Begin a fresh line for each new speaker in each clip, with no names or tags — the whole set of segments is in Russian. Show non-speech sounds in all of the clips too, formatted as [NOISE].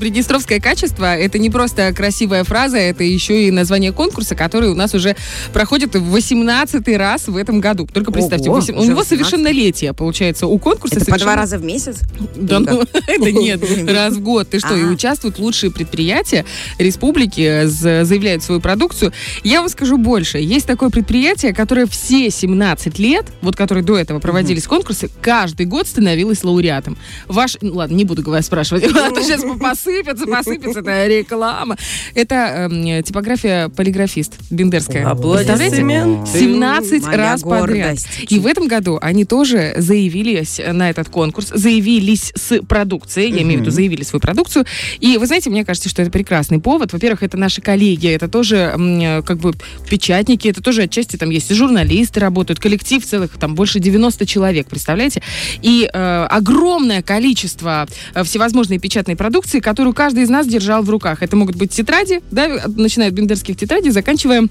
Приднестровское качество – это не просто красивая фраза, это еще и название конкурса, который у нас уже проходит в 18 раз в этом году. Только представьте,
Ого,
8 у
уже
него
18?
совершеннолетие, получается, у конкурса
Это по два
совершенно-
раза в месяц?
Да ну, это нет, раз в год. Ты что, и участвуют лучшие предприятия республики, заявляют свою продукцию. Я вам скажу больше. Есть такое предприятие, которое все 17 лет, вот которые до этого проводились конкурсы, каждый год становилось лауреатом. Ваш, ну, ладно, не буду спрашивать, а то сейчас посыпется, посыпется, это реклама. Это эм, типография полиграфист Бендерская. Представляете?
Аплодисменты.
17
Моя
раз подряд.
гордость.
И в этом году они тоже заявились на этот конкурс, заявились с продукцией, я имею в виду, заявили свою продукцию. И вы знаете, мне кажется, что это прекрасный повод. Во-первых, это наши коллеги, это тоже как бы печатники, это тоже отчасти там есть и журналисты работают, коллектив целых там больше 90 человек, представляете? И э, огромное количество э, всевозможной печатной продукции, которую каждый из нас держал в руках. Это могут быть тетради, да, начиная от бендерских тетрадей, заканчивая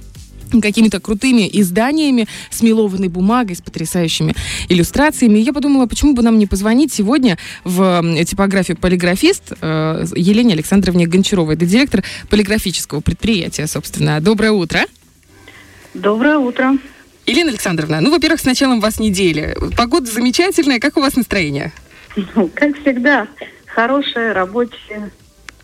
какими-то крутыми изданиями с мелованной бумагой, с потрясающими иллюстрациями. И я подумала, почему бы нам не позвонить сегодня в типографию «Полиграфист» э, Елене Александровне Гончаровой. Это директор полиграфического предприятия, собственно. Доброе утро.
Доброе утро.
Елена Александровна, ну, во-первых, с началом вас недели. Погода замечательная. Как у вас настроение?
Ну, Как всегда, хорошее, рабочее,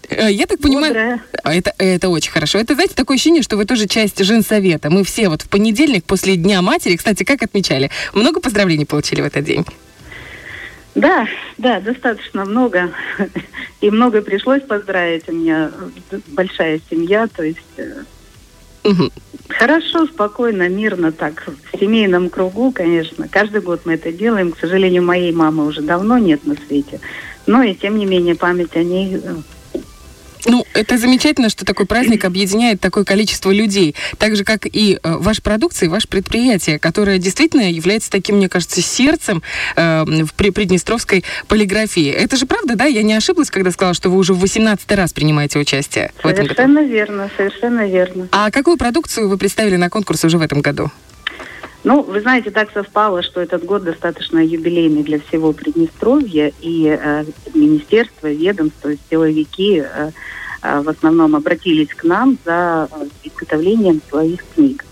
Э, Я так понимаю... А Это, это очень хорошо. Это, знаете, такое ощущение, что вы тоже часть женсовета. Мы все вот в понедельник после Дня матери, кстати, как отмечали? Много поздравлений получили в этот день?
Да, да, достаточно много. [LAUGHS] И много пришлось поздравить. У меня большая семья, то есть
Мгм.
хорошо, спокойно, мирно так, в семейном кругу, конечно. Каждый год мы это делаем. К сожалению, моей мамы уже давно нет на свете. Но и тем не менее память о ней э,
Ну, это замечательно, что такой праздник объединяет такое количество людей. Так же, как и э, ваша продукция, и ваше предприятие, которое действительно является таким, мне кажется, сердцем э, в при- приднестровской полиграфии. Это же правда, да? Я не ошиблась, когда сказала, что вы уже в 18 раз принимаете участие в этом году.
совершенно верно, совершенно верно.
А какую продукцию вы представили на конкурс уже в этом году?
Ну, вы знаете, так совпало, что этот год достаточно юбилейный для всего Приднестровья, и э, министерство, ведомство, силовики э, э, в основном обратились к нам за э, изготовлением своих книг.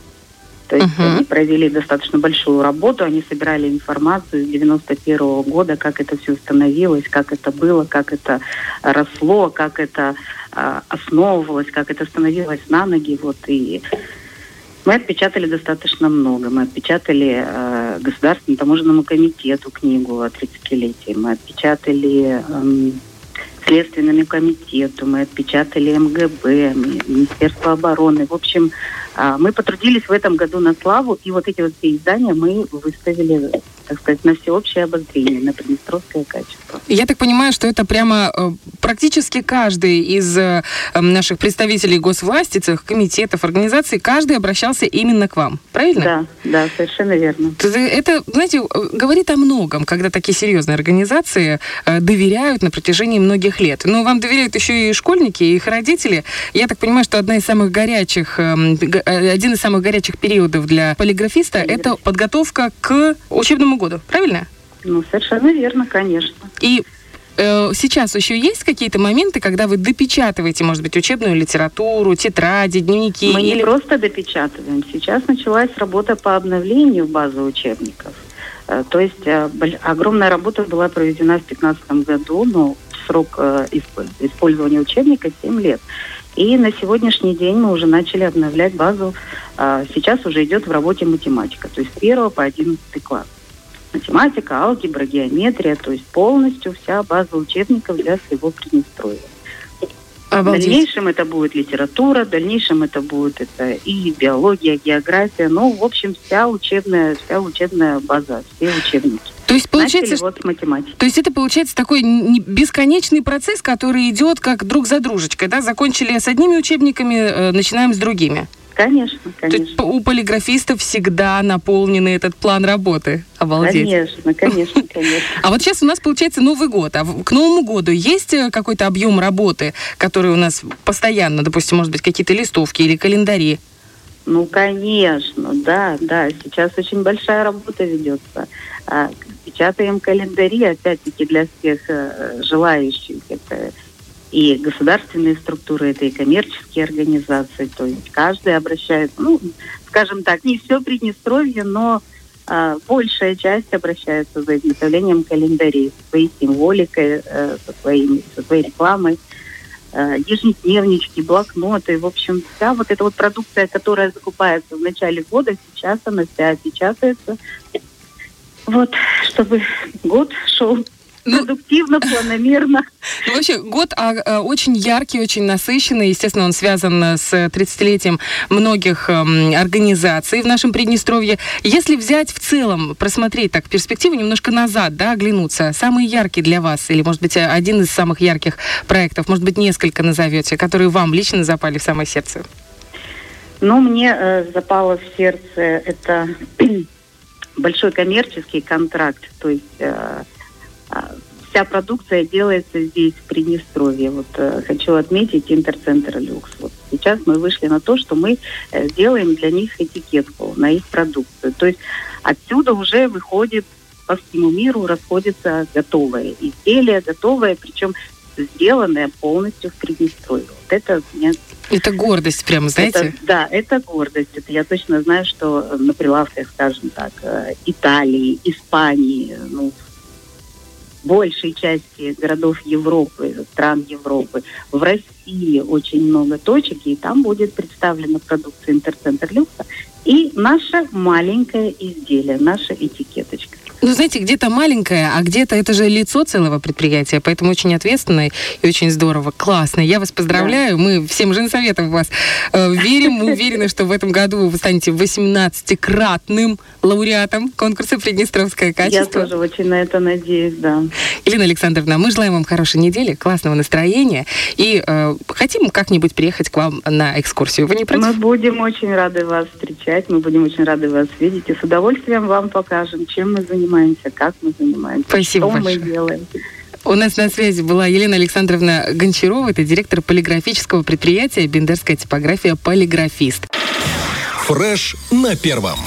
То есть
Мгм.
они провели достаточно большую работу, они собирали информацию с 91 года, как это все становилось, как это было, как это росло, как это э, основывалось, как это становилось на ноги. Вот и мы отпечатали достаточно много. Мы отпечатали э, Государственному таможенному комитету книгу о 30-летии. Мы отпечатали эм, Следственному комитету, мы отпечатали МГБ, ми- Министерство обороны. В общем, а, мы потрудились в этом году на славу, и вот эти вот все издания мы выставили, так сказать, на всеобщее обозрение, на приднестровское качество.
Я так понимаю, что это прямо э, практически каждый из э, наших представителей госвласти, целых комитетов, организаций, каждый обращался именно к вам. Правильно?
Да, да, совершенно верно.
Это, знаете, э, говорит о многом, когда такие серьезные организации доверяют на протяжении многих лет. Но вам доверяют еще и школьники, и их родители. Я так понимаю, что одна из самых горячих, один из самых горячих периодов для полиграфиста – это подготовка к учебному году. Правильно?
Ну, совершенно верно, конечно.
И э, сейчас еще есть какие-то моменты, когда вы допечатываете, может быть, учебную литературу, тетради, дневники?
Мы
или...
не просто допечатываем. Сейчас началась работа по обновлению базы учебников. Э, То есть э, огромная работа была проведена в 2015 году, но срок э, исп- использования учебника 7 лет. И на сегодняшний день мы уже начали обновлять базу. А, Сейчас уже идет в работе математика, то есть с 1 по 11 класс. Математика, алгебра, геометрия, то есть полностью вся база учебников для всего Приднестровья. В
Обалдеть.
дальнейшем это будет литература, в дальнейшем это будет это и биология, география, ну, в общем, вся учебная, вся учебная база, все учебники.
То есть получается,
Начали вот с математики.
То есть это получается такой не- бесконечный процесс, который идет как друг за дружечкой, да? Закончили с одними учебниками, э, начинаем с другими.
Конечно,
То есть
конечно.
у полиграфистов всегда наполненный этот план работы. Обалдеть.
Конечно, конечно, конечно.
А вот сейчас у нас получается Новый год. А к Новому году есть э, какой-то объем работы, который у нас постоянно, допустим, может быть, какие-то листовки или календари?
Ну, конечно, да, да. Сейчас очень большая работа ведется. А, Печатаем календари, опять-таки, для всех э, желающих. Это и государственные структуры, это и коммерческие организации. То есть каждый обращается, ну, скажем так, не все Приднестровье, но а, большая часть обращается за изготовлением календарей, со своей символикой, э, со, своими, со своей рекламой, э, ежедневнички, блокноты. В общем, вся вот эта вот продукция, которая закупается в начале года, сейчас она вся печатается. Вот, чтобы год шел продуктивно, планомерно.
Ну, вообще, год а, а, очень яркий, очень насыщенный. Естественно, он связан с 30-летием многих а, организаций в нашем Приднестровье. Если взять в целом, просмотреть так перспективу немножко назад, да, оглянуться, самый яркий для вас, или, может быть, один из самых ярких проектов, может быть, несколько назовете, которые вам лично запали в самое сердце?
Ну, мне э, запало в сердце это [CLEARS THROAT] большой коммерческий контракт, то есть э, вся продукция делается здесь, в Приднестровье. Вот э, хочу отметить Интерцентр Люкс. Вот сейчас мы вышли на то, что мы э, делаем для них этикетку на их продукцию. То есть отсюда уже выходит по всему миру расходится готовое изделие, готовое, причем сделанное полностью в Приднестровье. Вот это
мне это гордость, прямо, знаете?
Это, да, это гордость. Это я точно знаю, что на прилавках, скажем так, э, Италии, Испании, ну, большей части городов Европы, стран Европы, в России очень много точек, и там будет представлена продукция Интерцентр Люкса и наше маленькое изделие, наша этикеточка.
Ну, знаете, где-то маленькое, а где-то это же лицо целого предприятия, поэтому очень ответственно и очень здорово. Классно. Я вас поздравляю. Да. Мы всем женсоветом вас э, верим. Мы уверены, что в этом году вы станете 18-кратным лауреатом конкурса «Приднестровское качество».
Я тоже очень на это надеюсь, да.
Елена Александровна, мы желаем вам хорошей недели, классного настроения и э, хотим как-нибудь приехать к вам на экскурсию. Вы не против?
Мы будем очень рады вас встречать, мы будем очень рады вас видеть и с удовольствием вам покажем, чем мы занимаемся занимаемся, как мы занимаемся,
Спасибо
что
большое.
мы делаем.
У нас на связи была Елена Александровна Гончарова, это директор полиграфического предприятия «Бендерская типография Полиграфист».
Фреш на первом.